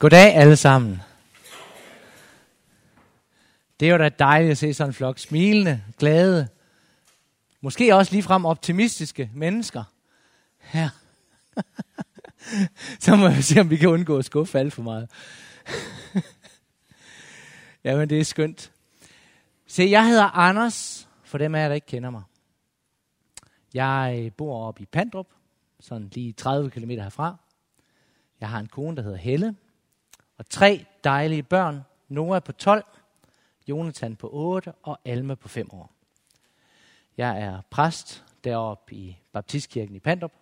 Goddag alle sammen. Det er jo da dejligt at se sådan en flok smilende, glade, måske også ligefrem optimistiske mennesker her. Så må vi se, om vi kan undgå at skuffe alt for meget. Jamen, det er skønt. Se, jeg hedder Anders, for dem af jer, der ikke kender mig. Jeg bor oppe i Pandrup, sådan lige 30 km herfra. Jeg har en kone, der hedder Helle, og tre dejlige børn. Noah på 12, Jonathan på 8 og Alma på 5 år. Jeg er præst deroppe i Baptistkirken i Pandrup,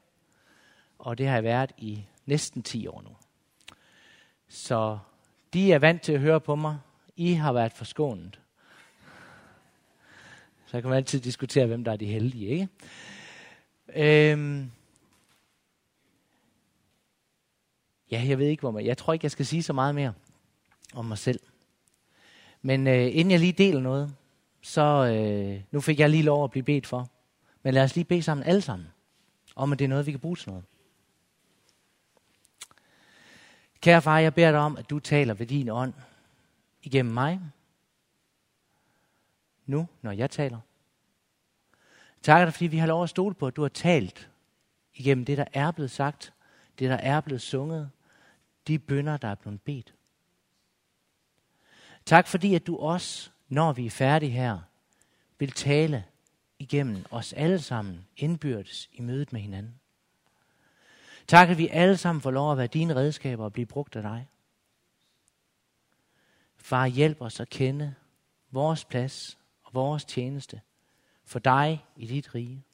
og det har jeg været i næsten 10 år nu. Så de er vant til at høre på mig. I har været forskånet. Så kan man altid diskutere, hvem der er de heldige, ikke? Øhm, Ja, jeg ved ikke, hvor man... Jeg tror ikke, jeg skal sige så meget mere om mig selv. Men øh, inden jeg lige deler noget, så øh, nu fik jeg lige lov at blive bedt for. Men lad os lige bede sammen alle sammen, om at det er noget, vi kan bruge til noget. Kære far, jeg beder dig om, at du taler ved din ånd igennem mig. Nu, når jeg taler. Tak dig, fordi vi har lov at stole på, at du har talt igennem det, der er blevet sagt, det, der er blevet sunget, de bønder, der er blevet bedt. Tak fordi, at du også, når vi er færdige her, vil tale igennem os alle sammen indbyrdes i mødet med hinanden. Tak, at vi alle sammen får lov at være dine redskaber og blive brugt af dig. Far, hjælp os at kende vores plads og vores tjeneste for dig i dit rige.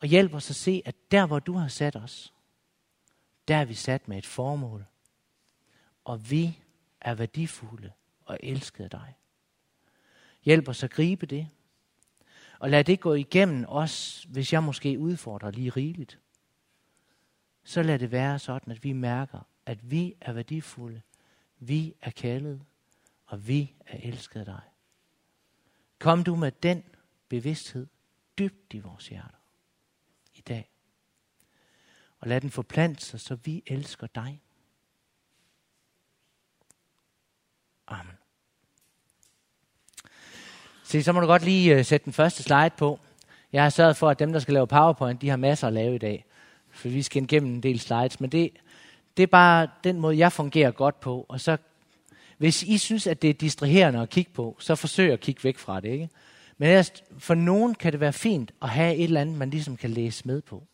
Og hjælp os at se, at der, hvor du har sat os, der er vi sat med et formål. Og vi er værdifulde og elskede af dig. Hjælp os at gribe det. Og lad det gå igennem os, hvis jeg måske udfordrer lige rigeligt. Så lad det være sådan, at vi mærker, at vi er værdifulde, vi er kaldet, og vi er elsket af dig. Kom du med den bevidsthed dybt i vores hjerter. Og lad den forplante sig, så vi elsker dig. Amen. Se, så må du godt lige uh, sætte den første slide på. Jeg har sørget for, at dem, der skal lave PowerPoint, de har masser at lave i dag. For vi skal igennem en del slides. Men det, det er bare den måde, jeg fungerer godt på. Og så, hvis I synes, at det er distraherende at kigge på, så forsøg at kigge væk fra det. Ikke? Men ellers, for nogen kan det være fint at have et eller andet, man ligesom kan læse med på.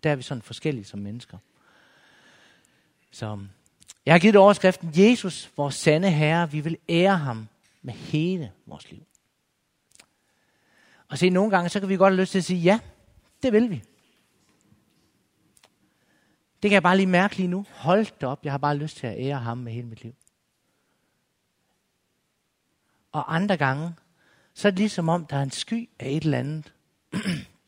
Og der er vi sådan forskellige som mennesker. Så øhm, jeg har givet overskriften, Jesus, vores sande Herre, vi vil ære ham med hele vores liv. Og se, nogle gange, så kan vi godt have lyst til at sige, ja, det vil vi. Det kan jeg bare lige mærke lige nu. Hold da op, jeg har bare lyst til at ære ham med hele mit liv. Og andre gange, så er det ligesom om, der er en sky af et eller andet.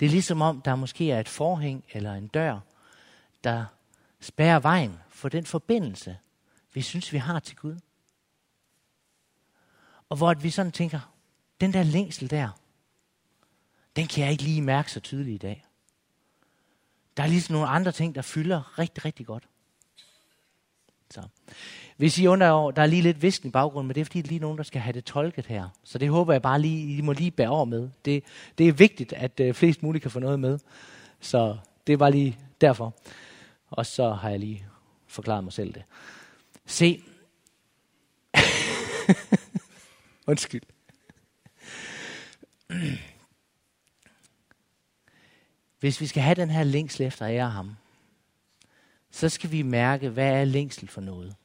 Det er ligesom om, der måske er et forhæng eller en dør, der spærrer vejen for den forbindelse, vi synes, vi har til Gud. Og hvor vi sådan tænker, den der længsel der, den kan jeg ikke lige mærke så tydeligt i dag. Der er ligesom nogle andre ting, der fylder rigtig, rigtig godt. Så. Hvis I undrer over, der er lige lidt visken i baggrunden, men det er fordi, lige nogen, der skal have det tolket her. Så det håber jeg bare lige, I må lige bære over med. Det, det er vigtigt, at øh, flest muligt kan få noget med. Så det er bare lige derfor. Og så har jeg lige forklaret mig selv det. Se. Undskyld. Hvis vi skal have den her længsel efter at ære ham, så skal vi mærke, hvad er længsel for noget?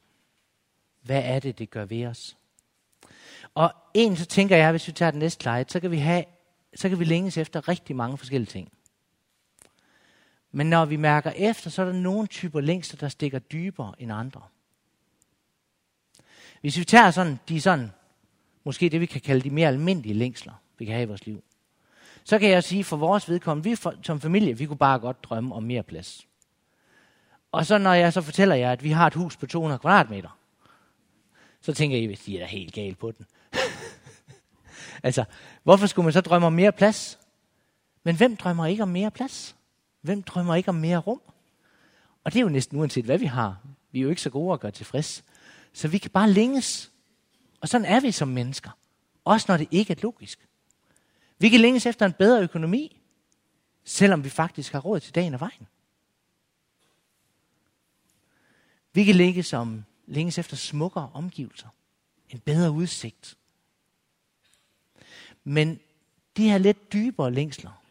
Hvad er det, det gør ved os? Og en, så tænker jeg, hvis vi tager den næste slide, så kan vi, have, så kan vi længes efter rigtig mange forskellige ting. Men når vi mærker efter, så er der nogle typer længsler, der stikker dybere end andre. Hvis vi tager sådan, de sådan, måske det vi kan kalde de mere almindelige længsler, vi kan have i vores liv, så kan jeg sige for vores vedkommende, vi for, som familie, vi kunne bare godt drømme om mere plads. Og så når jeg så fortæller jer, at vi har et hus på 200 kvadratmeter, så tænker I, at de er da helt galt på den. altså, hvorfor skulle man så drømme om mere plads? Men hvem drømmer ikke om mere plads? Hvem drømmer ikke om mere rum? Og det er jo næsten uanset, hvad vi har. Vi er jo ikke så gode at gøre tilfreds. Så vi kan bare længes. Og sådan er vi som mennesker. Også når det ikke er logisk. Vi kan længes efter en bedre økonomi, selvom vi faktisk har råd til dagen og vejen. Vi kan længes, om, længes efter smukkere omgivelser, en bedre udsigt. Men de her lidt dybere længsler,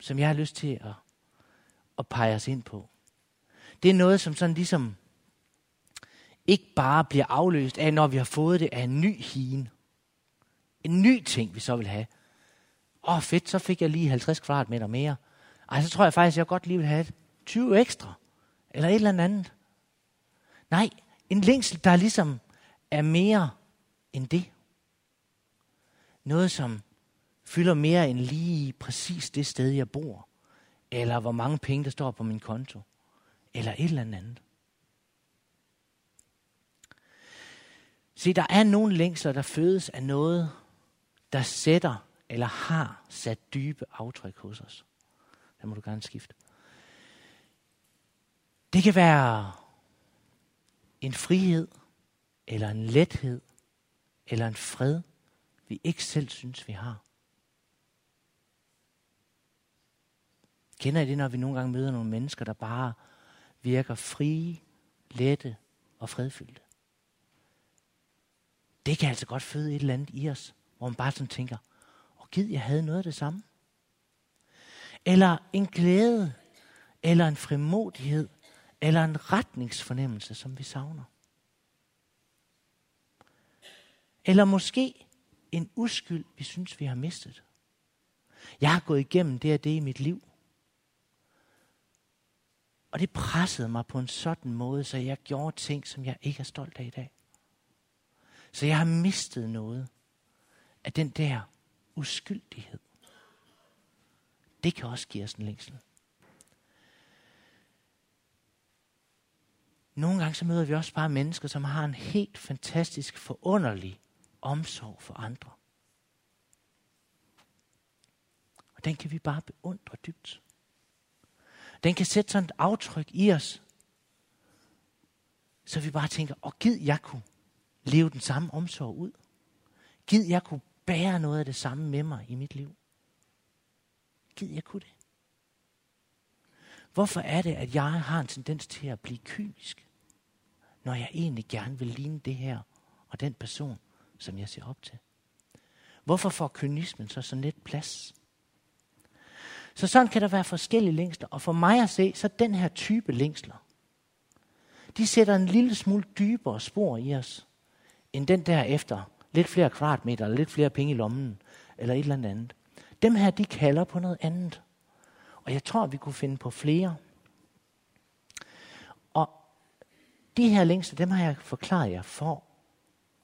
som jeg har lyst til at, at pege os ind på, det er noget, som sådan ligesom ikke bare bliver afløst af, når vi har fået det af en ny hien. En ny ting, vi så vil have. Åh, fedt, så fik jeg lige 50 kvadratmeter mere. Ej, så tror jeg faktisk, jeg godt lige vil have 20 ekstra. Eller et eller andet. Nej, en længsel, der ligesom er mere end det. Noget, som fylder mere end lige præcis det sted, jeg bor. Eller hvor mange penge, der står på min konto. Eller et eller andet. Se, der er nogle længsler, der fødes af noget, der sætter eller har sat dybe aftryk hos os. Der må du gerne skifte. Det kan være en frihed, eller en lethed, eller en fred, vi ikke selv synes, vi har. Kender I det, når vi nogle gange møder nogle mennesker, der bare virker frie, lette og fredfyldte? Det kan altså godt føde et eller andet i os, hvor man bare sådan tænker, og gid jeg havde noget af det samme. Eller en glæde, eller en frimodighed, eller en retningsfornemmelse, som vi savner. Eller måske en uskyld, vi synes, vi har mistet. Jeg har gået igennem det og det i mit liv. Og det pressede mig på en sådan måde, så jeg gjorde ting, som jeg ikke er stolt af i dag. Så jeg har mistet noget af den der uskyldighed. Det kan også give os en længsel. Nogle gange så møder vi også bare mennesker, som har en helt fantastisk, forunderlig omsorg for andre. Og den kan vi bare beundre dybt. Den kan sætte sådan et aftryk i os, så vi bare tænker, og gid jeg kunne leve den samme omsorg ud. Gid jeg kunne bære noget af det samme med mig i mit liv. Gid jeg kunne det. Hvorfor er det, at jeg har en tendens til at blive kynisk, når jeg egentlig gerne vil ligne det her og den person, som jeg ser op til? Hvorfor får kynismen så sådan lidt plads? Så sådan kan der være forskellige længsler, og for mig at se, så den her type længsler, de sætter en lille smule dybere spor i os, end den der efter lidt flere kvadratmeter, eller lidt flere penge i lommen, eller et eller andet. Dem her, de kalder på noget andet. Og jeg tror, vi kunne finde på flere. Og de her længste, dem har jeg forklaret jer for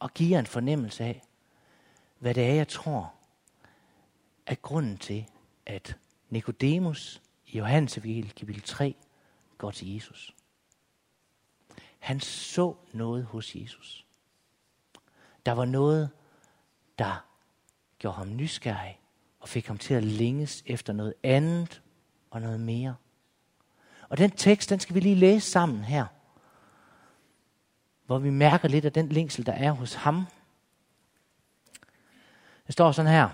at give jer en fornemmelse af, hvad det er, jeg tror, er grunden til, at Nikodemus i Johannes kapitel 3 går til Jesus. Han så noget hos Jesus. Der var noget, der gjorde ham nysgerrig og fik ham til at længes efter noget andet og noget mere. Og den tekst, den skal vi lige læse sammen her. Hvor vi mærker lidt af den længsel, der er hos ham. Det står sådan her.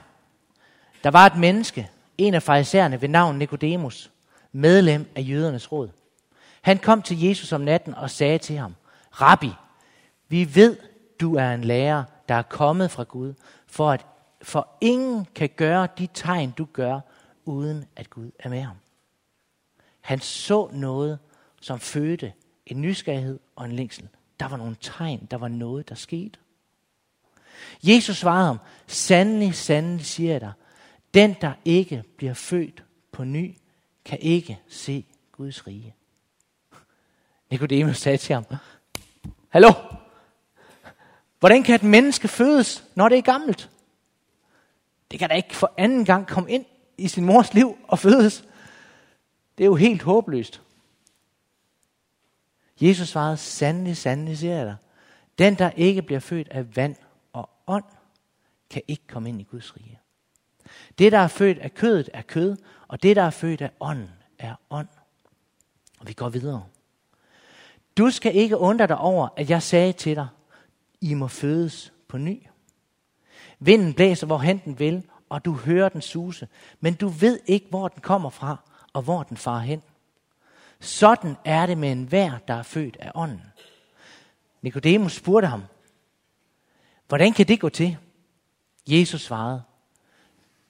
Der var et menneske, en af farisæerne ved navn Nikodemus, medlem af jødernes råd. Han kom til Jesus om natten og sagde til ham, Rabbi, vi ved, du er en lærer, der er kommet fra Gud, for at for ingen kan gøre de tegn, du gør, uden at Gud er med ham. Han så noget, som fødte en nysgerrighed og en længsel. Der var nogle tegn, der var noget, der skete. Jesus svarede ham, sandelig, sandelig siger jeg dig, den, der ikke bliver født på ny, kan ikke se Guds rige. Nikodemus sagde til ham, Hallo, hvordan kan et menneske fødes, når det er gammelt? Det kan da ikke for anden gang komme ind i sin mors liv og fødes. Det er jo helt håbløst. Jesus svarede, sandelig, sandelig siger jeg dig. Den, der ikke bliver født af vand og ånd, kan ikke komme ind i Guds rige. Det, der er født af kødet, er kød, og det, der er født af ånden, er ånd. Og vi går videre. Du skal ikke undre dig over, at jeg sagde til dig, I må fødes på ny. Vinden blæser, hvor han den vil, og du hører den suse, men du ved ikke, hvor den kommer fra, og hvor den far hen. Sådan er det med enhver, der er født af ånden. Nikodemus spurgte ham, hvordan kan det gå til? Jesus svarede,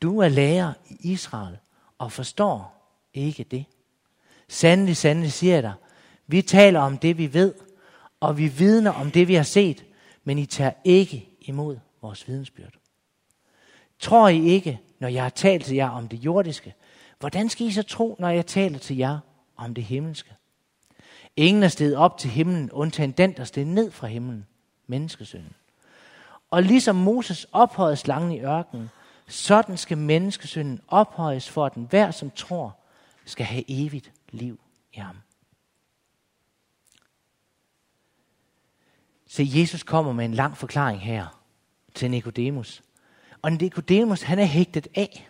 du er lærer i Israel og forstår ikke det. Sandelig, sandelig siger jeg dig, vi taler om det, vi ved, og vi vidner om det, vi har set, men I tager ikke imod vores vidensbyrd. Tror I ikke, når jeg har talt til jer om det jordiske, hvordan skal I så tro, når jeg taler til jer om det himmelske? Ingen er steget op til himlen, undtagen den, der steg ned fra himlen, menneskesønnen. Og ligesom Moses ophøjede slangen i ørkenen, sådan skal menneskesønnen ophøjes for, at den hver, som tror, skal have evigt liv i ham. Så Jesus kommer med en lang forklaring her til Nikodemus. Og Nikodemus, han er hægtet af.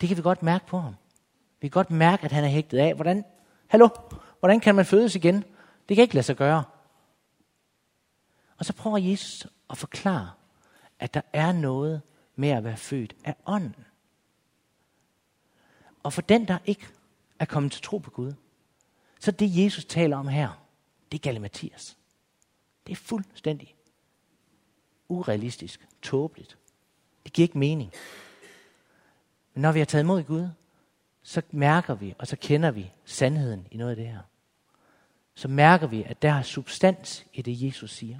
Det kan vi godt mærke på ham. Vi kan godt mærke, at han er hægtet af. Hvordan, hallo, hvordan kan man fødes igen? Det kan ikke lade sig gøre. Og så prøver Jesus at forklare, at der er noget med at være født af ånden. Og for den, der ikke er kommet til tro på Gud, så det Jesus taler om her, det er Mathias. Det er fuldstændig urealistisk, tåbeligt. Det giver ikke mening. Men når vi har taget imod Gud, så mærker vi, og så kender vi sandheden i noget af det her. Så mærker vi, at der er substans i det, Jesus siger.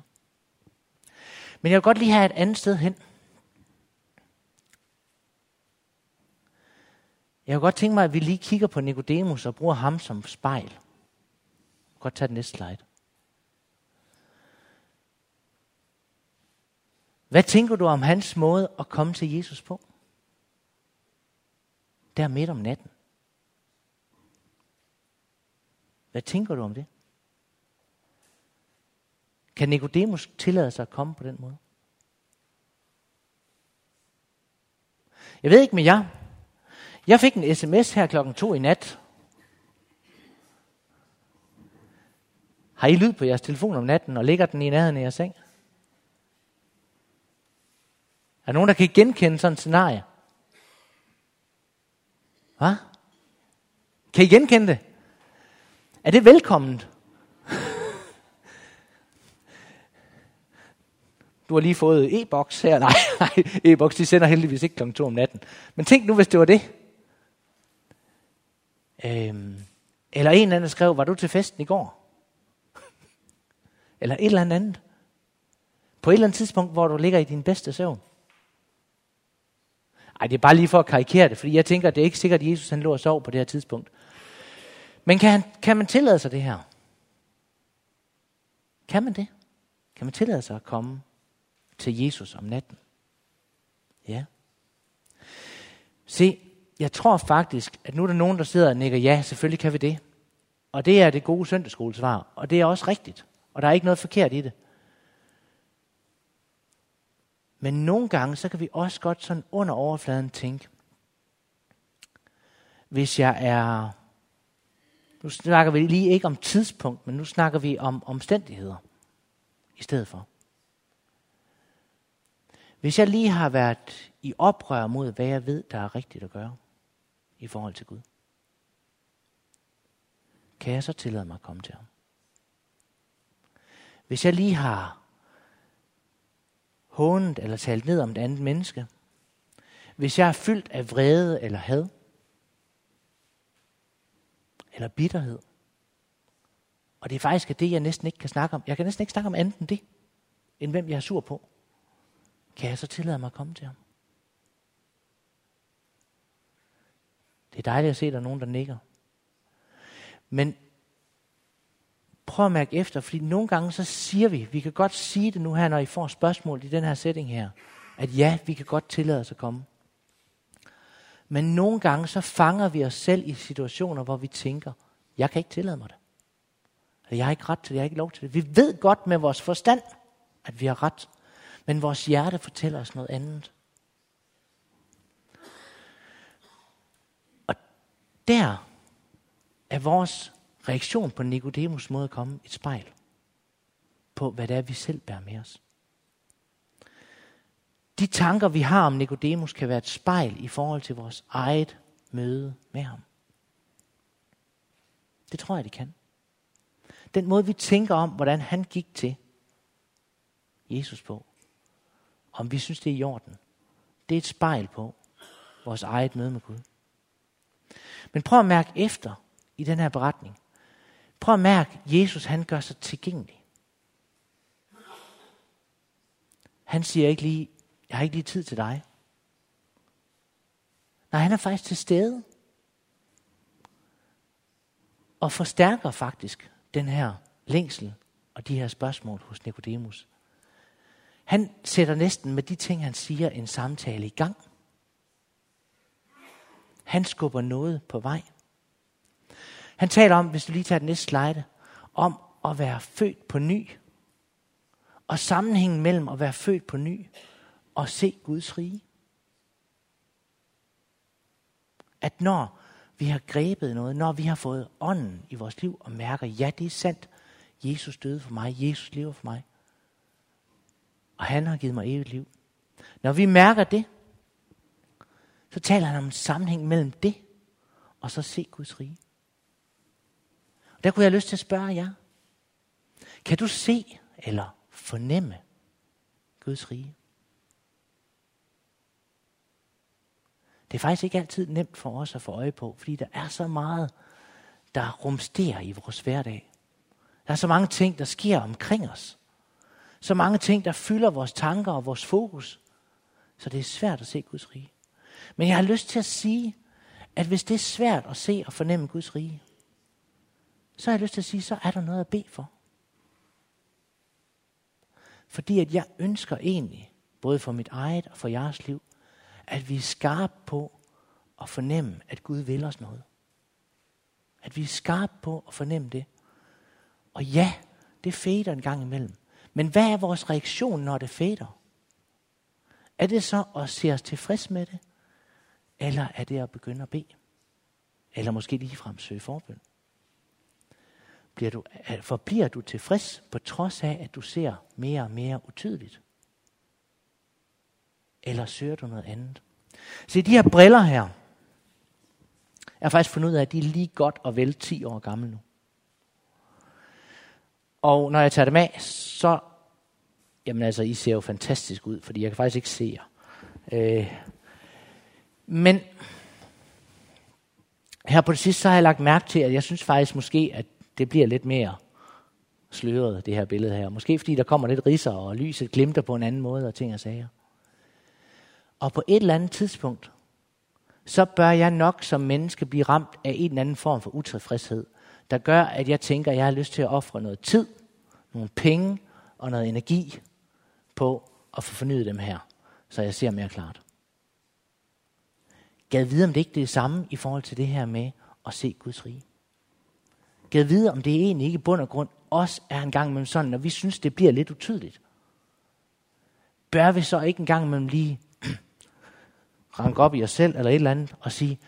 Men jeg vil godt lige have et andet sted hen. Jeg vil godt tænke mig, at vi lige kigger på Nikodemus og bruger ham som spejl. Jeg kan godt tage den næste slide. Hvad tænker du om hans måde at komme til Jesus på? Der midt om natten. Hvad tænker du om det? Kan Nikodemus tillade sig at komme på den måde? Jeg ved ikke med jer. Jeg fik en sms her klokken to i nat. Har I lyd på jeres telefon om natten, og ligger den i nærheden af jeres seng? Er der nogen, der kan genkende sådan et scenarie? Hvad? Kan I genkende det? Er det velkomment? Du har lige fået e-boks her. Nej, nej e-boks de sender heldigvis ikke kl. 2 om natten. Men tænk nu, hvis det var det. Øhm, eller en eller anden skrev, var du til festen i går? eller et eller andet. På et eller andet tidspunkt, hvor du ligger i din bedste søvn. Ej, det er bare lige for at karikere det, fordi jeg tænker, at det er ikke sikkert, at Jesus han lå og sov på det her tidspunkt. Men kan, han, kan man tillade sig det her? Kan man det? Kan man tillade sig at komme til Jesus om natten? Ja. Se, jeg tror faktisk, at nu er der nogen, der sidder og nikker, ja, selvfølgelig kan vi det. Og det er det gode søndagsskolesvar, og det er også rigtigt. Og der er ikke noget forkert i det. Men nogle gange, så kan vi også godt sådan under overfladen tænke, hvis jeg er, nu snakker vi lige ikke om tidspunkt, men nu snakker vi om omstændigheder i stedet for. Hvis jeg lige har været i oprør mod, hvad jeg ved, der er rigtigt at gøre i forhold til Gud, kan jeg så tillade mig at komme til ham? Hvis jeg lige har hånet eller talt ned om et andet menneske, hvis jeg er fyldt af vrede eller had, eller bitterhed, og det er faktisk det, jeg næsten ikke kan snakke om. Jeg kan næsten ikke snakke om andet end det, end hvem jeg er sur på. Kan jeg så tillade mig at komme til ham? Det er dejligt at se, at der er nogen, der nikker. Men prøv at mærke efter, fordi nogle gange så siger vi, vi kan godt sige det nu her, når I får spørgsmål i den her setting her, at ja, vi kan godt tillade os at komme. Men nogle gange så fanger vi os selv i situationer, hvor vi tænker, jeg kan ikke tillade mig det. Eller jeg har ikke ret til det, jeg har ikke lov til det. Vi ved godt med vores forstand, at vi har ret. Men vores hjerte fortæller os noget andet. Og der er vores reaktion på Nikodemus måde at komme et spejl på, hvad det er, vi selv bærer med os. De tanker, vi har om Nikodemus, kan være et spejl i forhold til vores eget møde med ham. Det tror jeg, det kan. Den måde, vi tænker om, hvordan han gik til Jesus på, om vi synes, det er i orden, det er et spejl på vores eget møde med Gud. Men prøv at mærke efter i den her beretning. Prøv at mærke, Jesus han gør sig tilgængelig. Han siger ikke lige, jeg har ikke lige tid til dig. Nej, han er faktisk til stede. Og forstærker faktisk den her længsel og de her spørgsmål hos Nikodemus. Han sætter næsten med de ting, han siger, en samtale i gang. Han skubber noget på vej. Han taler om, hvis du lige tager den næste slide, om at være født på ny. Og sammenhængen mellem at være født på ny og se Guds rige. At når vi har grebet noget, når vi har fået ånden i vores liv og mærker, ja, det er sandt, Jesus døde for mig, Jesus lever for mig, og han har givet mig evigt liv. Når vi mærker det, så taler han om en sammenhæng mellem det og så se Guds rige. Og der kunne jeg have lyst til at spørge jer. Kan du se eller fornemme Guds rige? Det er faktisk ikke altid nemt for os at få øje på, fordi der er så meget, der rumsterer i vores hverdag. Der er så mange ting, der sker omkring os. Så mange ting, der fylder vores tanker og vores fokus. Så det er svært at se Guds rige. Men jeg har lyst til at sige, at hvis det er svært at se og fornemme Guds rige, så har jeg lyst til at sige, så er der noget at bede for. Fordi at jeg ønsker egentlig, både for mit eget og for jeres liv, at vi er skarpe på at fornemme, at Gud vil os noget. At vi er skarpe på at fornemme det. Og ja, det fader en gang imellem. Men hvad er vores reaktion, når det fader? Er det så at se os tilfreds med det? Eller er det at begynde at bede? Eller måske ligefrem søge forbøn? Bliver du, forbliver du tilfreds på trods af, at du ser mere og mere utydeligt? Eller søger du noget andet? Se, de her briller her, jeg har faktisk fundet ud af, at de er lige godt og vel 10 år gamle nu. Og når jeg tager dem af, så, jamen altså, I ser jo fantastisk ud, fordi jeg kan faktisk ikke se jer. Øh, men her på det sidste, så har jeg lagt mærke til, at jeg synes faktisk måske, at det bliver lidt mere sløret, det her billede her. Måske fordi der kommer lidt riser, og lyset glimter på en anden måde, og ting og sager. Og på et eller andet tidspunkt, så bør jeg nok som menneske blive ramt af en eller anden form for utilfredshed, der gør, at jeg tænker, at jeg har lyst til at ofre noget tid, nogle penge og noget energi på at få fornyet dem her, så jeg ser mere klart. Gad vide, om det ikke er det samme i forhold til det her med at se Guds rige. Gad vide, om det egentlig ikke i bund og grund også er en gang imellem sådan, når vi synes, det bliver lidt utydeligt. Bør vi så ikke en gang imellem lige ranke op i os selv eller et eller andet og sige,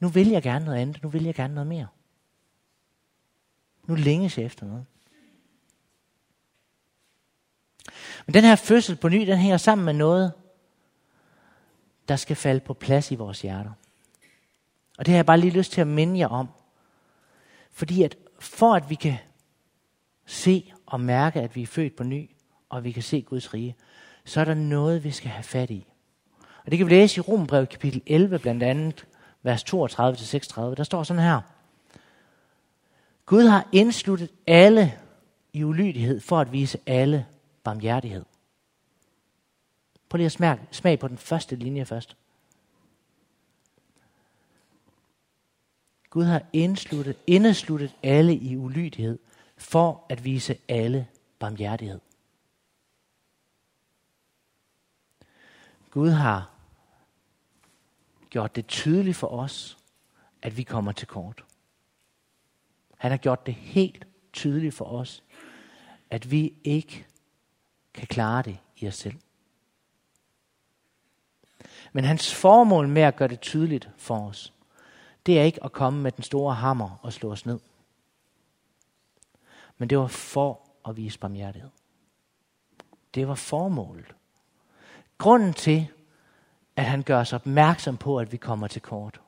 nu vil jeg gerne noget andet, nu vil jeg gerne noget mere. Nu længes jeg efter noget. Men den her fødsel på ny, den hænger sammen med noget, der skal falde på plads i vores hjerter. Og det har jeg bare lige lyst til at minde jer om. Fordi at for at vi kan se og mærke, at vi er født på ny, og vi kan se Guds rige, så er der noget, vi skal have fat i. Og det kan vi læse i Rombrevet kapitel 11, blandt andet vers 32-36. Der står sådan her. Gud har indsluttet alle i ulydighed for at vise alle barmhjertighed. Prøv lige at smag, smag på den første linje først. Gud har indsluttet, indesluttet alle i ulydighed for at vise alle barmhjertighed. Gud har gjort det tydeligt for os, at vi kommer til kort. Han har gjort det helt tydeligt for os, at vi ikke kan klare det i os selv. Men hans formål med at gøre det tydeligt for os, det er ikke at komme med den store hammer og slå os ned. Men det var for at vise barmhjertighed. Det var formålet. Grunden til, at han gør os opmærksom på, at vi kommer til kort,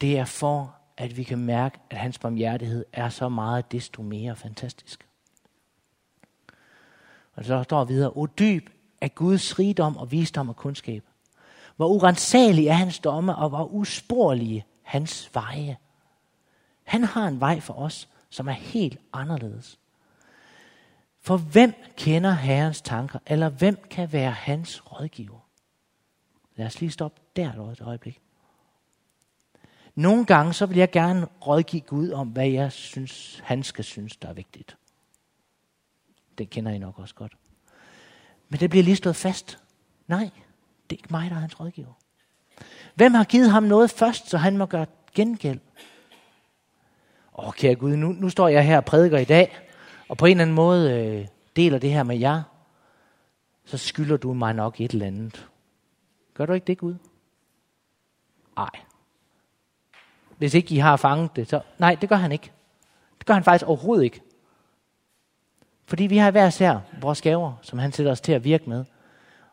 det er for, at vi kan mærke, at hans barmhjertighed er så meget desto mere fantastisk. Og så står videre, o dyb af Guds rigdom og visdom og kundskab. Hvor urensagelig er hans domme, og hvor usporlige hans veje. Han har en vej for os, som er helt anderledes. For hvem kender Herrens tanker, eller hvem kan være hans rådgiver? Lad os lige stoppe der et øjeblik. Nogle gange så vil jeg gerne rådgive Gud om, hvad jeg synes, han skal synes, der er vigtigt. Det kender I nok også godt. Men det bliver lige slået fast. Nej, det er ikke mig, der er hans rådgiver. Hvem har givet ham noget først, så han må gøre gengæld? Åh, oh, kære Gud, nu, nu står jeg her og prædiker i dag, og på en eller anden måde øh, deler det her med jer, så skylder du mig nok et eller andet. Gør du ikke det, Gud? Nej. Hvis ikke I har fanget det, så... Nej, det gør han ikke. Det gør han faktisk overhovedet ikke. Fordi vi har hver sær vores gaver, som han sætter os til at virke med.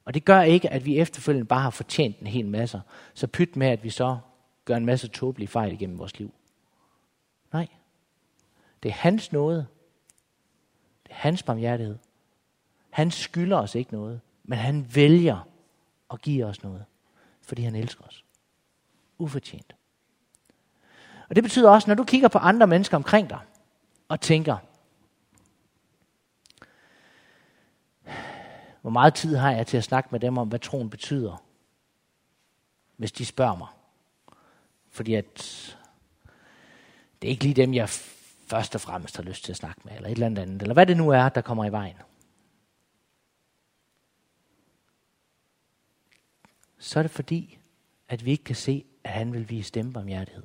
Og det gør ikke, at vi efterfølgende bare har fortjent en hel masse. Så pyt med, at vi så gør en masse tåbelige fejl igennem vores liv. Nej. Det er hans nåde. Det er hans barmhjertighed. Han skylder os ikke noget, men han vælger at give os noget, fordi han elsker os. Ufortjent. Og det betyder også, når du kigger på andre mennesker omkring dig, og tænker, hvor meget tid har jeg til at snakke med dem om, hvad troen betyder, hvis de spørger mig. Fordi at det er ikke lige dem, jeg først og fremmest har lyst til at snakke med, eller et eller andet, eller hvad det nu er, der kommer i vejen. Så er det fordi, at vi ikke kan se, at han vil vise dem barmhjertighed.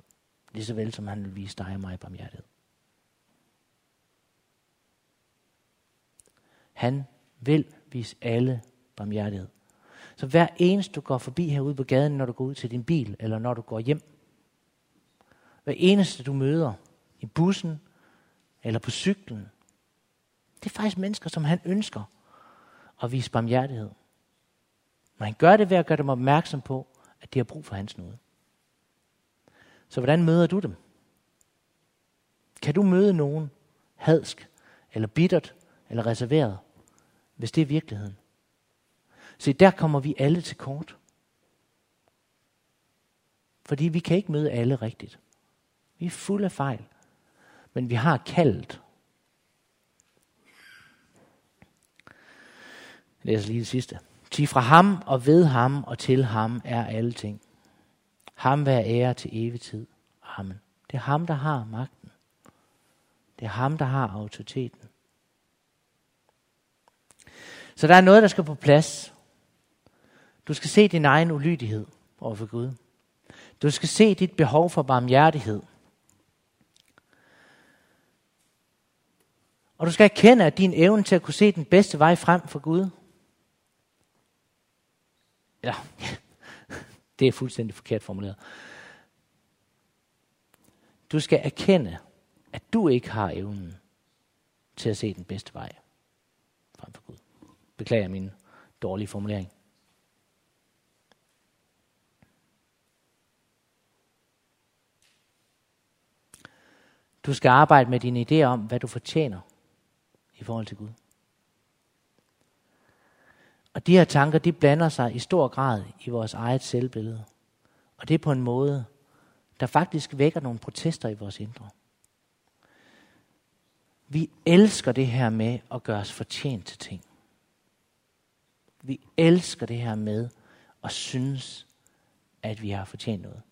Lige så vel som han vil vise dig og mig barmhjertighed. Han vil Vis alle barmhjertighed. Så hver eneste du går forbi herude på gaden, når du går ud til din bil, eller når du går hjem, hver eneste du møder i bussen, eller på cyklen, det er faktisk mennesker, som han ønsker at vise barmhjertighed. Men han gør det ved at gøre dem opmærksom på, at de har brug for hans nåde. Så hvordan møder du dem? Kan du møde nogen hadsk, eller bittert, eller reserveret, hvis det er virkeligheden? Så der kommer vi alle til kort. Fordi vi kan ikke møde alle rigtigt. Vi er fulde af fejl. Men vi har kaldt. Jeg læser lige det sidste. Til fra ham og ved ham og til ham er alle ting. Ham være ære til evig tid. Amen. Det er ham, der har magten. Det er ham, der har autoriteten. Så der er noget, der skal på plads. Du skal se din egen ulydighed overfor Gud. Du skal se dit behov for barmhjertighed. Og du skal erkende, at din evne til at kunne se den bedste vej frem for Gud. Ja, det er fuldstændig forkert formuleret. Du skal erkende, at du ikke har evnen til at se den bedste vej frem for Gud. Beklager min dårlige formulering. Du skal arbejde med dine idéer om, hvad du fortjener i forhold til Gud. Og de her tanker, de blander sig i stor grad i vores eget selvbillede. Og det er på en måde, der faktisk vækker nogle protester i vores indre. Vi elsker det her med at gøre os fortjent til ting. Vi elsker det her med og synes, at vi har fortjent noget.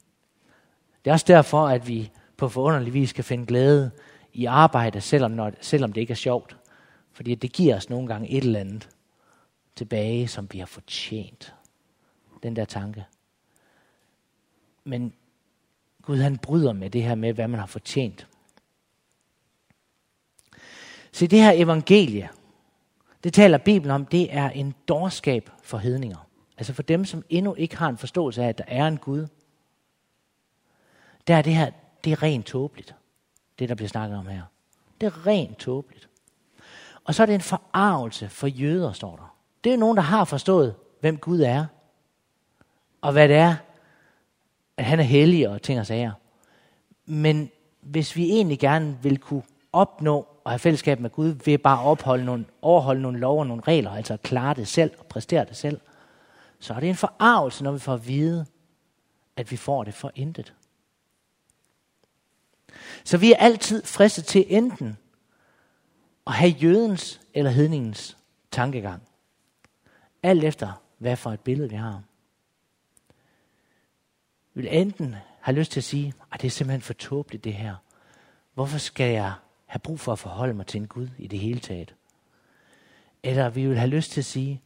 Det er også derfor, at vi på forunderlig vis kan finde glæde i arbejde, selvom, når, selvom det ikke er sjovt. Fordi det giver os nogle gange et eller andet tilbage, som vi har fortjent. Den der tanke. Men Gud han bryder med det her med, hvad man har fortjent. Se, det her evangelie, det taler Bibelen om, det er en dårskab for hedninger. Altså for dem, som endnu ikke har en forståelse af, at der er en Gud. Der er det her, det er rent tåbeligt, det der bliver snakket om her. Det er rent tåbeligt. Og så er det en forarvelse for jøder, står der. Det er nogen, der har forstået, hvem Gud er. Og hvad det er, at han er hellig og ting og sager. Men hvis vi egentlig gerne vil kunne opnå og have fællesskab med Gud ved bare at opholde nogle, overholde nogle lov og nogle regler, altså klare det selv og præstere det selv, så er det en forarvelse, når vi får at vide, at vi får det for intet. Så vi er altid fristet til enten at have jødens eller hedningens tankegang. Alt efter, hvad for et billede vi har. Vi vil enten have lyst til at sige, at det er simpelthen for tåbeligt det her. Hvorfor skal jeg have brug for at forholde mig til en Gud i det hele taget? Eller vi vil have lyst til at sige,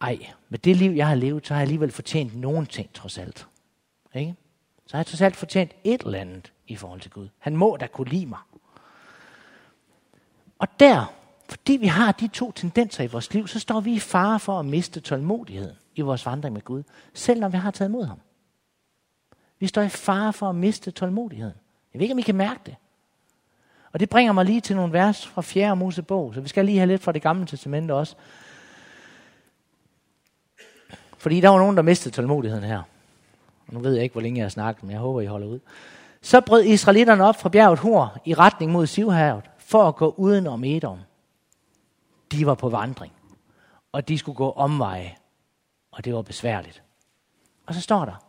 ej, med det liv, jeg har levet, så har jeg alligevel fortjent nogen ting trods alt. Ikke? Så har jeg trods alt fortjent et eller andet i forhold til Gud. Han må da kunne lide mig. Og der, fordi vi har de to tendenser i vores liv, så står vi i fare for at miste tålmodigheden i vores vandring med Gud, selv når vi har taget imod ham. Vi står i fare for at miste tålmodigheden. Jeg ved ikke, om I kan mærke det. Og det bringer mig lige til nogle vers fra 4. Mosebog, så vi skal lige have lidt fra det gamle testamente også. Fordi der var nogen, der mistede tålmodigheden her. Og nu ved jeg ikke, hvor længe jeg har snakket, men jeg håber, I holder ud. Så brød israelitterne op fra bjerget Hor i retning mod Sivhavet for at gå uden om Edom. De var på vandring, og de skulle gå omveje, og det var besværligt. Og så står der,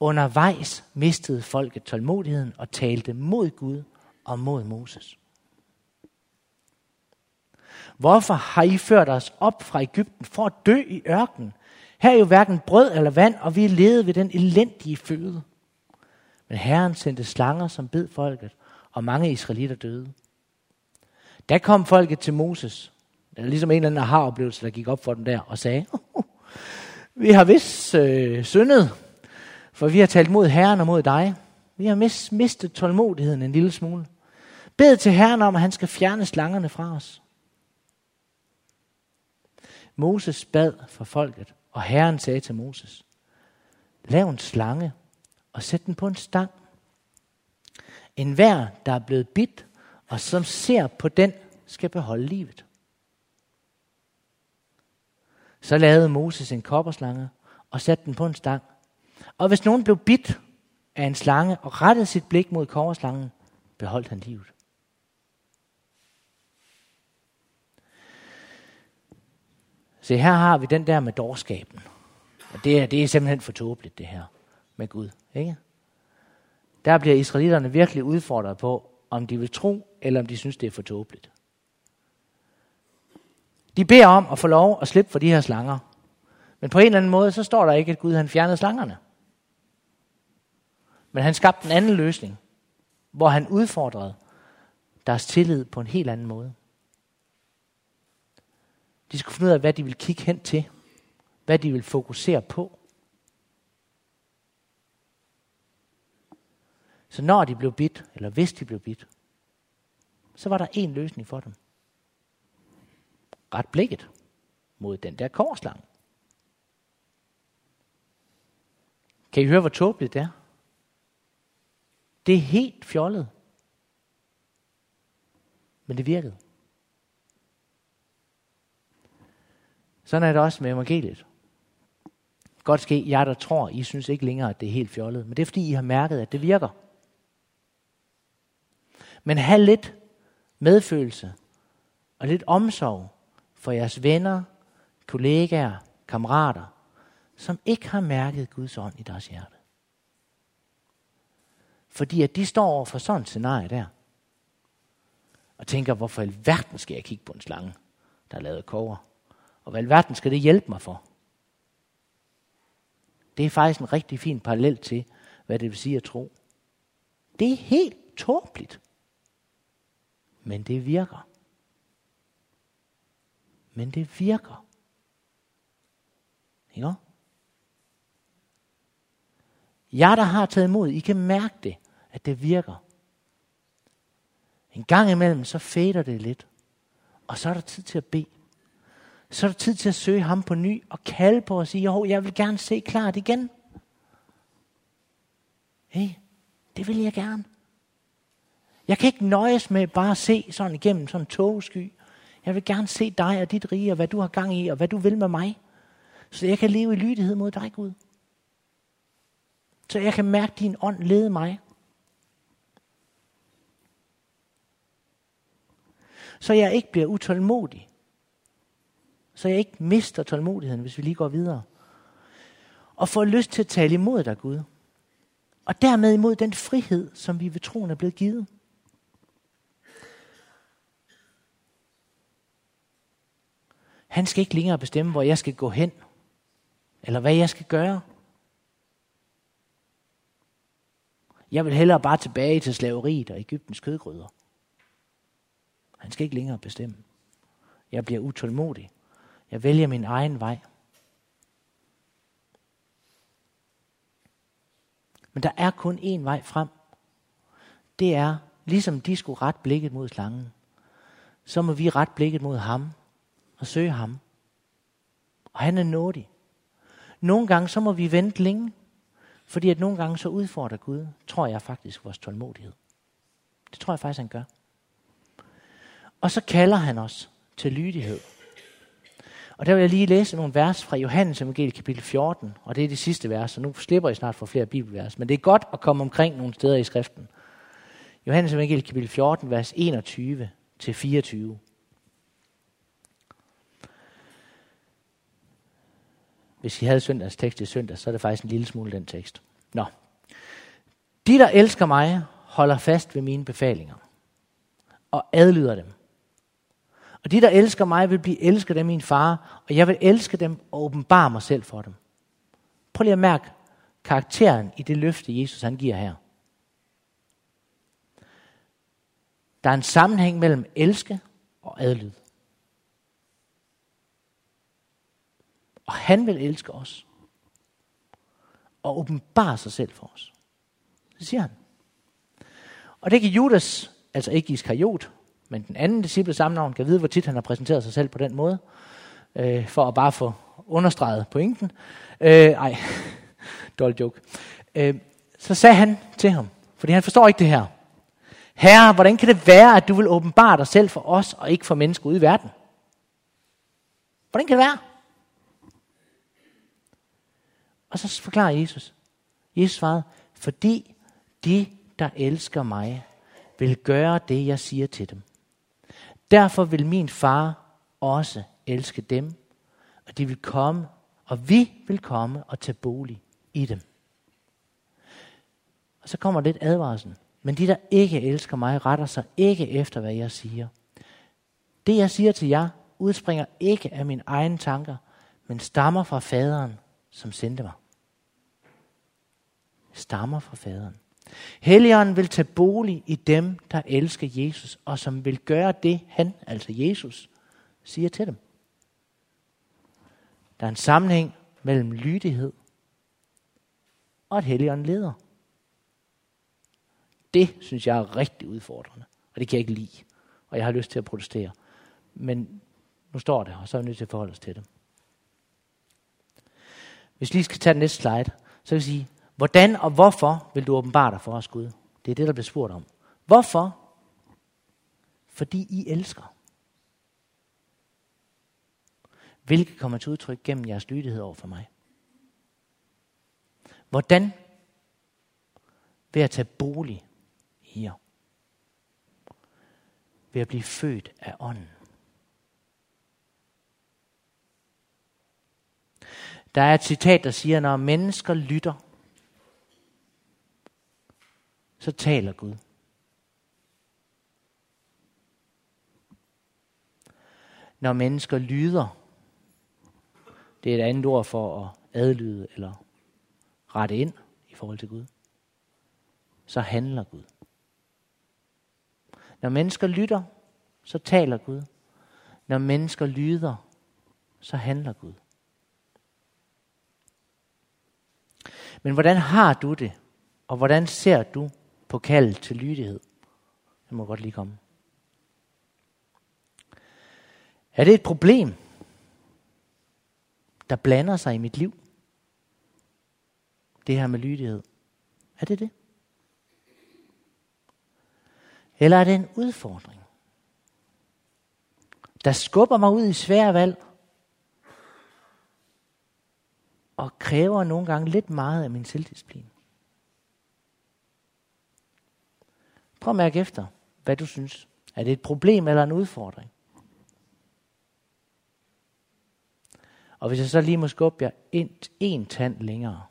undervejs mistede folket tålmodigheden og talte mod Gud og mod Moses. Hvorfor har I ført os op fra Ægypten for at dø i ørkenen? Her er jo hverken brød eller vand, og vi levede ved den elendige føde. Men Herren sendte slanger, som bed folket, og mange israelitter døde. Da kom folket til Moses, er ligesom en eller anden aha-oplevelse, der gik op for dem der, og sagde, vi har vist øh, syndet, for vi har talt mod Herren og mod dig. Vi har mis- mistet tålmodigheden en lille smule. Bed til Herren om, at han skal fjerne slangerne fra os. Moses bad for folket, og Herren sagde til Moses, lav en slange og sæt den på en stang. En hver, der er blevet bidt, og som ser på den, skal beholde livet. Så lavede Moses en kopperslange og satte den på en stang. Og hvis nogen blev bidt af en slange og rettede sit blik mod kopperslangen, beholdt han livet. Se, her har vi den der med dårskaben. Og det er, det er simpelthen for tåbeligt, det her med Gud. Ikke? Der bliver israelitterne virkelig udfordret på, om de vil tro, eller om de synes, det er for tåbeligt. De beder om at få lov at slippe for de her slanger. Men på en eller anden måde, så står der ikke, at Gud han fjernede slangerne. Men han skabte en anden løsning, hvor han udfordrede deres tillid på en helt anden måde. De skulle finde ud af, hvad de ville kigge hen til. Hvad de ville fokusere på. Så når de blev bidt, eller hvis de blev bidt, så var der en løsning for dem. Ret blikket mod den der korslang. Kan I høre, hvor tåbeligt det er? Det er helt fjollet. Men det virkede. Sådan er det også med evangeliet. Godt ske, jeg der tror, I synes ikke længere, at det er helt fjollet. Men det er fordi, I har mærket, at det virker. Men have lidt medfølelse og lidt omsorg for jeres venner, kollegaer, kammerater, som ikke har mærket Guds ånd i deres hjerte. Fordi at de står over for sådan et scenarie der, og tænker, hvorfor i verden skal jeg kigge på en slange, der er lavet kover? Og hvad i verden skal det hjælpe mig for? Det er faktisk en rigtig fin parallel til, hvad det vil sige at tro. Det er helt tåbeligt. Men det virker. Men det virker. Ikke? Jeg, der har taget imod, I kan mærke det, at det virker. En gang imellem, så fader det lidt. Og så er der tid til at bede. Så er der tid til at søge ham på ny og kalde på og sige, jo, jeg vil gerne se klart igen. Hey, det vil jeg gerne. Jeg kan ikke nøjes med bare at se sådan igennem sådan en togesky. Jeg vil gerne se dig og dit rige, og hvad du har gang i, og hvad du vil med mig. Så jeg kan leve i lydighed mod dig, Gud. Så jeg kan mærke din ånd lede mig. Så jeg ikke bliver utålmodig. Så jeg ikke mister tålmodigheden, hvis vi lige går videre. Og får lyst til at tale imod dig, Gud. Og dermed imod den frihed, som vi ved troen er blevet givet. Han skal ikke længere bestemme, hvor jeg skal gå hen, eller hvad jeg skal gøre. Jeg vil hellere bare tilbage til slaveriet og Ægyptens kødgryder. Han skal ikke længere bestemme. Jeg bliver utålmodig. Jeg vælger min egen vej. Men der er kun én vej frem. Det er, ligesom de skulle ret blikket mod slangen, så må vi ret blikket mod ham og søge ham. Og han er nådig. Nogle gange så må vi vente længe, fordi at nogle gange så udfordrer Gud, tror jeg faktisk, vores tålmodighed. Det tror jeg faktisk, han gør. Og så kalder han os til lydighed. Og der vil jeg lige læse nogle vers fra Johannes evangeliet kapitel 14, og det er det sidste vers, og nu slipper jeg snart for flere bibelvers, men det er godt at komme omkring nogle steder i skriften. Johannes evangeliet kapitel 14, vers 21 til 24. Hvis I havde søndags tekst i søndag, så er det faktisk en lille smule den tekst. Nå. De, der elsker mig, holder fast ved mine befalinger og adlyder dem. Og de, der elsker mig, vil blive elsket af min far, og jeg vil elske dem og åbenbare mig selv for dem. Prøv lige at mærke karakteren i det løfte, Jesus han giver her. Der er en sammenhæng mellem elske og adlyd. Og han vil elske os. Og åbenbare sig selv for os. Det siger han. Og det kan Judas, altså ikke Iskariot, men den anden disciple samme navn, kan vide, hvor tit han har præsenteret sig selv på den måde, øh, for at bare få understreget pointen. Øh, ej, dårlig joke. Øh, så sagde han til ham, fordi han forstår ikke det her. Herre, hvordan kan det være, at du vil åbenbare dig selv for os, og ikke for mennesker ude i verden? Hvordan kan det være? Og så forklarer Jesus. Jesus svarede, fordi de, der elsker mig, vil gøre det, jeg siger til dem. Derfor vil min far også elske dem, og de vil komme, og vi vil komme og tage bolig i dem. Og så kommer lidt advarsel. Men de, der ikke elsker mig, retter sig ikke efter, hvad jeg siger. Det, jeg siger til jer, udspringer ikke af mine egne tanker, men stammer fra faderen, som sendte mig. Stammer fra faderen. Helligånden vil tage bolig i dem, der elsker Jesus, og som vil gøre det, han, altså Jesus, siger til dem. Der er en sammenhæng mellem lydighed og at Helligånden leder. Det synes jeg er rigtig udfordrende, og det kan jeg ikke lide, og jeg har lyst til at protestere. Men nu står det, og så er jeg nødt til at forholde os til det. Hvis vi lige skal tage den næste slide, så vil jeg sige, Hvordan og hvorfor vil du åbenbare dig for os, Gud? Det er det, der bliver spurgt om. Hvorfor? Fordi I elsker. Hvilket kommer til udtryk gennem jeres lydighed over for mig. Hvordan? Ved at tage bolig i jer. Ved at blive født af ånden. Der er et citat, der siger, når mennesker lytter så taler Gud. Når mennesker lyder, det er et andet ord for at adlyde eller rette ind i forhold til Gud, så handler Gud. Når mennesker lytter, så taler Gud. Når mennesker lyder, så handler Gud. Men hvordan har du det? Og hvordan ser du på kaldet til lydighed. Det må godt lige komme. Er det et problem, der blander sig i mit liv? Det her med lydighed. Er det det? Eller er det en udfordring, der skubber mig ud i svære valg, og kræver nogle gange lidt meget af min selvdisciplin? Prøv at mærke efter, hvad du synes. Er det et problem eller en udfordring? Og hvis jeg så lige må skubbe jer en, en tand længere,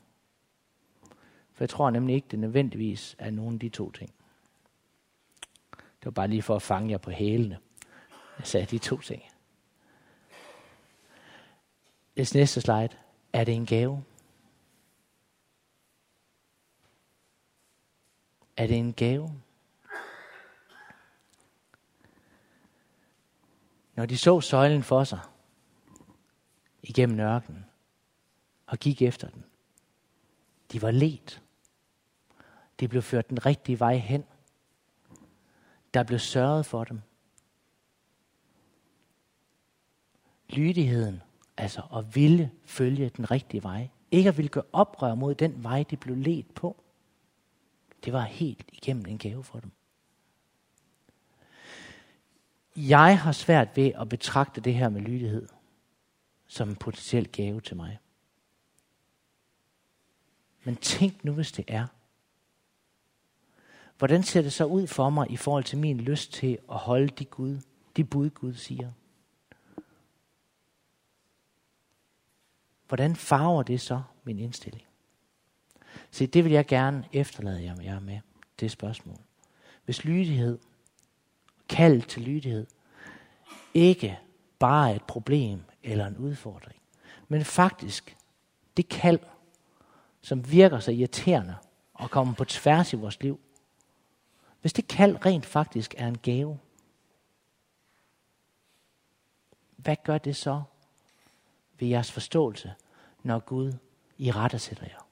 for jeg tror nemlig ikke, det nødvendigvis er nogen af de to ting. Det var bare lige for at fange jer på hælene. Jeg sagde de to ting. Det næste slide. Er det en gave? Er det en gave? Når de så søjlen for sig igennem ørkenen og gik efter den, de var let. De blev ført den rigtige vej hen. Der blev sørget for dem. Lydigheden, altså at ville følge den rigtige vej. Ikke at ville gøre oprør mod den vej, de blev let på. Det var helt igennem en gave for dem. Jeg har svært ved at betragte det her med lydighed som en potentiel gave til mig. Men tænk nu, hvis det er. Hvordan ser det så ud for mig i forhold til min lyst til at holde de, Gud, de bud, Gud siger? Hvordan farver det så min indstilling? Se, det vil jeg gerne efterlade jer med, det spørgsmål. Hvis lydighed, kald til lydighed, ikke bare et problem eller en udfordring, men faktisk det kald, som virker så irriterende og kommer på tværs i vores liv, hvis det kald rent faktisk er en gave, hvad gør det så ved jeres forståelse, når Gud i rette sætter jer?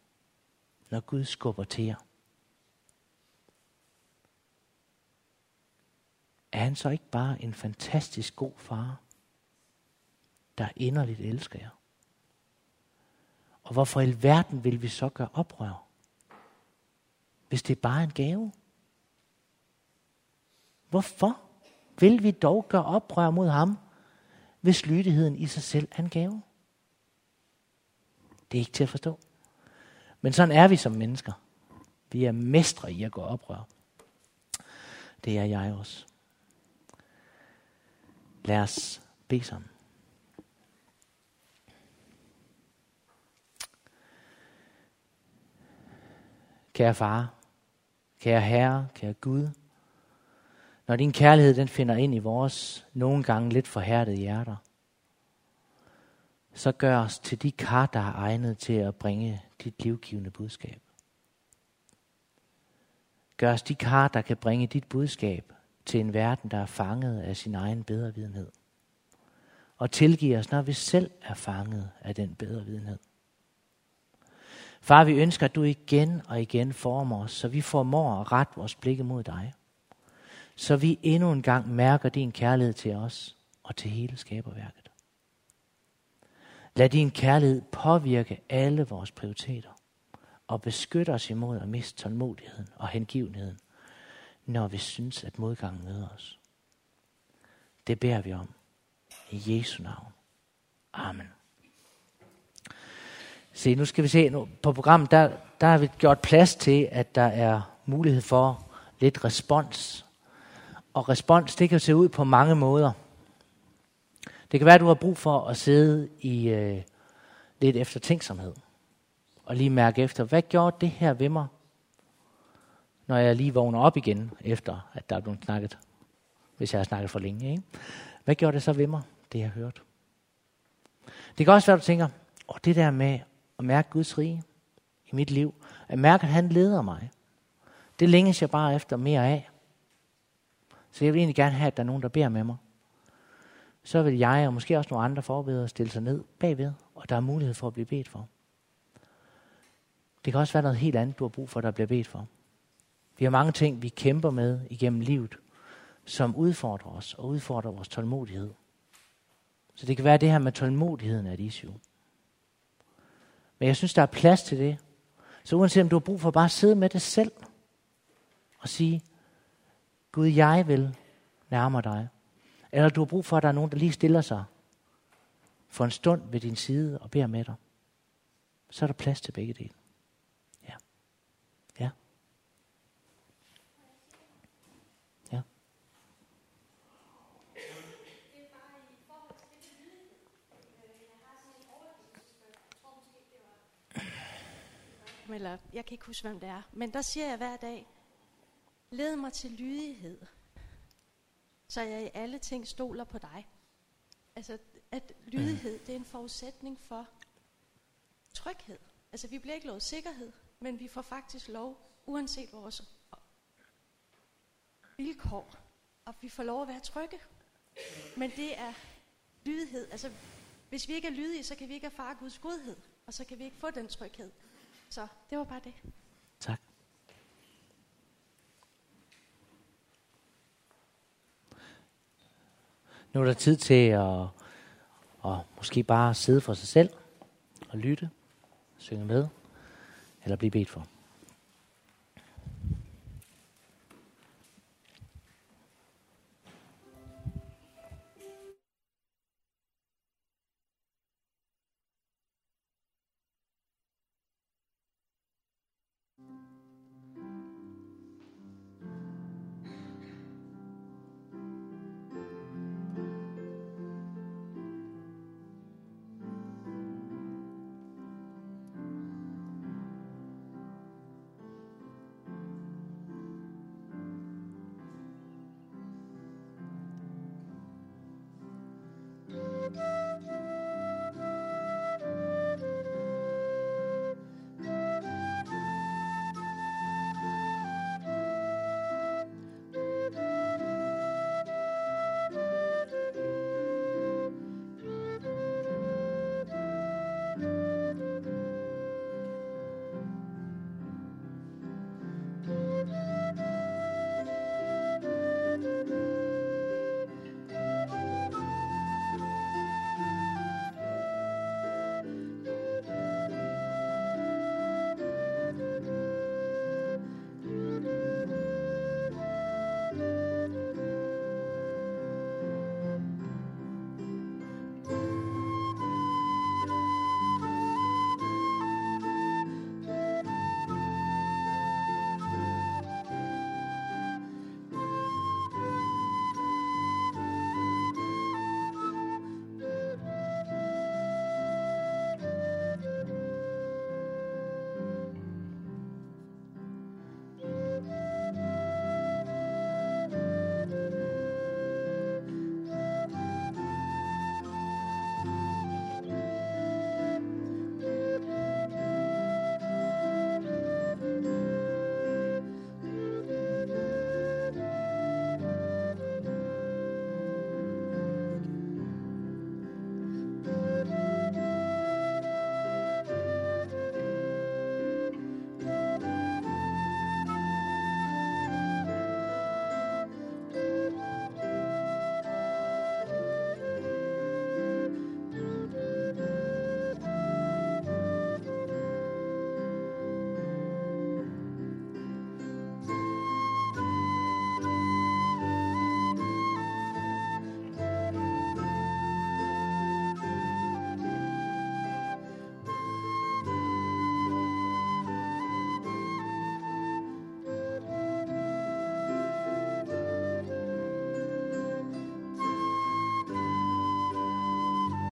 Når Gud skubber til jer? Er han så ikke bare en fantastisk god far, der inderligt elsker jer? Og hvorfor i verden vil vi så gøre oprør? Hvis det er bare en gave? Hvorfor vil vi dog gøre oprør mod ham, hvis lydigheden i sig selv er en gave? Det er ikke til at forstå. Men sådan er vi som mennesker. Vi er mestre i at gå oprør. Det er jeg også. Lad os bede sammen. Kære far, kære herre, kære Gud, når din kærlighed den finder ind i vores nogle gange lidt forhærdede hjerter, så gør os til de kar, der er egnet til at bringe dit livgivende budskab. Gør os de kar, der kan bringe dit budskab til en verden, der er fanget af sin egen bedrevidenhed. Og tilgive os, når vi selv er fanget af den bedrevidenhed. Far, vi ønsker, at du igen og igen former os, så vi formår at rette vores blikke mod dig. Så vi endnu en gang mærker din kærlighed til os og til hele skaberværket. Lad din kærlighed påvirke alle vores prioriteter og beskytte os imod at miste tålmodigheden og hengivenheden, når vi synes, at modgangen møder os. Det beder vi om. I Jesu navn. Amen. Se, nu skal vi se, nu på programmet, der, der har vi gjort plads til, at der er mulighed for lidt respons. Og respons, det kan se ud på mange måder. Det kan være, at du har brug for at sidde i øh, lidt eftertænksomhed. Og lige mærke efter, hvad gjorde det her ved mig, når jeg lige vågner op igen, efter at der er blevet snakket, hvis jeg har snakket for længe. Ikke? Hvad gjorde det så ved mig, det jeg hørte? Det kan også være, at du tænker, åh, det der med at mærke Guds rige i mit liv, at mærke, at han leder mig, det længes jeg bare efter mere af. Så jeg vil egentlig gerne have, at der er nogen, der beder med mig. Så vil jeg og måske også nogle andre forbedere stille sig ned bagved, og der er mulighed for at blive bedt for. Det kan også være noget helt andet, du har brug for, der bliver bedt for. Vi har mange ting, vi kæmper med igennem livet, som udfordrer os og udfordrer vores tålmodighed. Så det kan være det her med tålmodigheden er et issue. Men jeg synes, der er plads til det. Så uanset om du har brug for bare at sidde med det selv og sige, Gud, jeg vil nærme dig. Eller du har brug for, at der er nogen, der lige stiller sig for en stund ved din side og beder med dig. Så er der plads til begge dele. Eller jeg kan ikke huske, hvem det er, men der siger jeg hver dag, led mig til lydighed, så jeg i alle ting stoler på dig. Altså, at lydighed, det er en forudsætning for tryghed. Altså, vi bliver ikke lovet sikkerhed, men vi får faktisk lov, uanset vores vilkår, og vi får lov at være trygge. Men det er lydighed. Altså, hvis vi ikke er lydige, så kan vi ikke erfare Guds godhed, og så kan vi ikke få den tryghed. Så det var bare det. Tak. Nu er der tid til at, at måske bare sidde for sig selv og lytte, synge med, eller blive bedt for.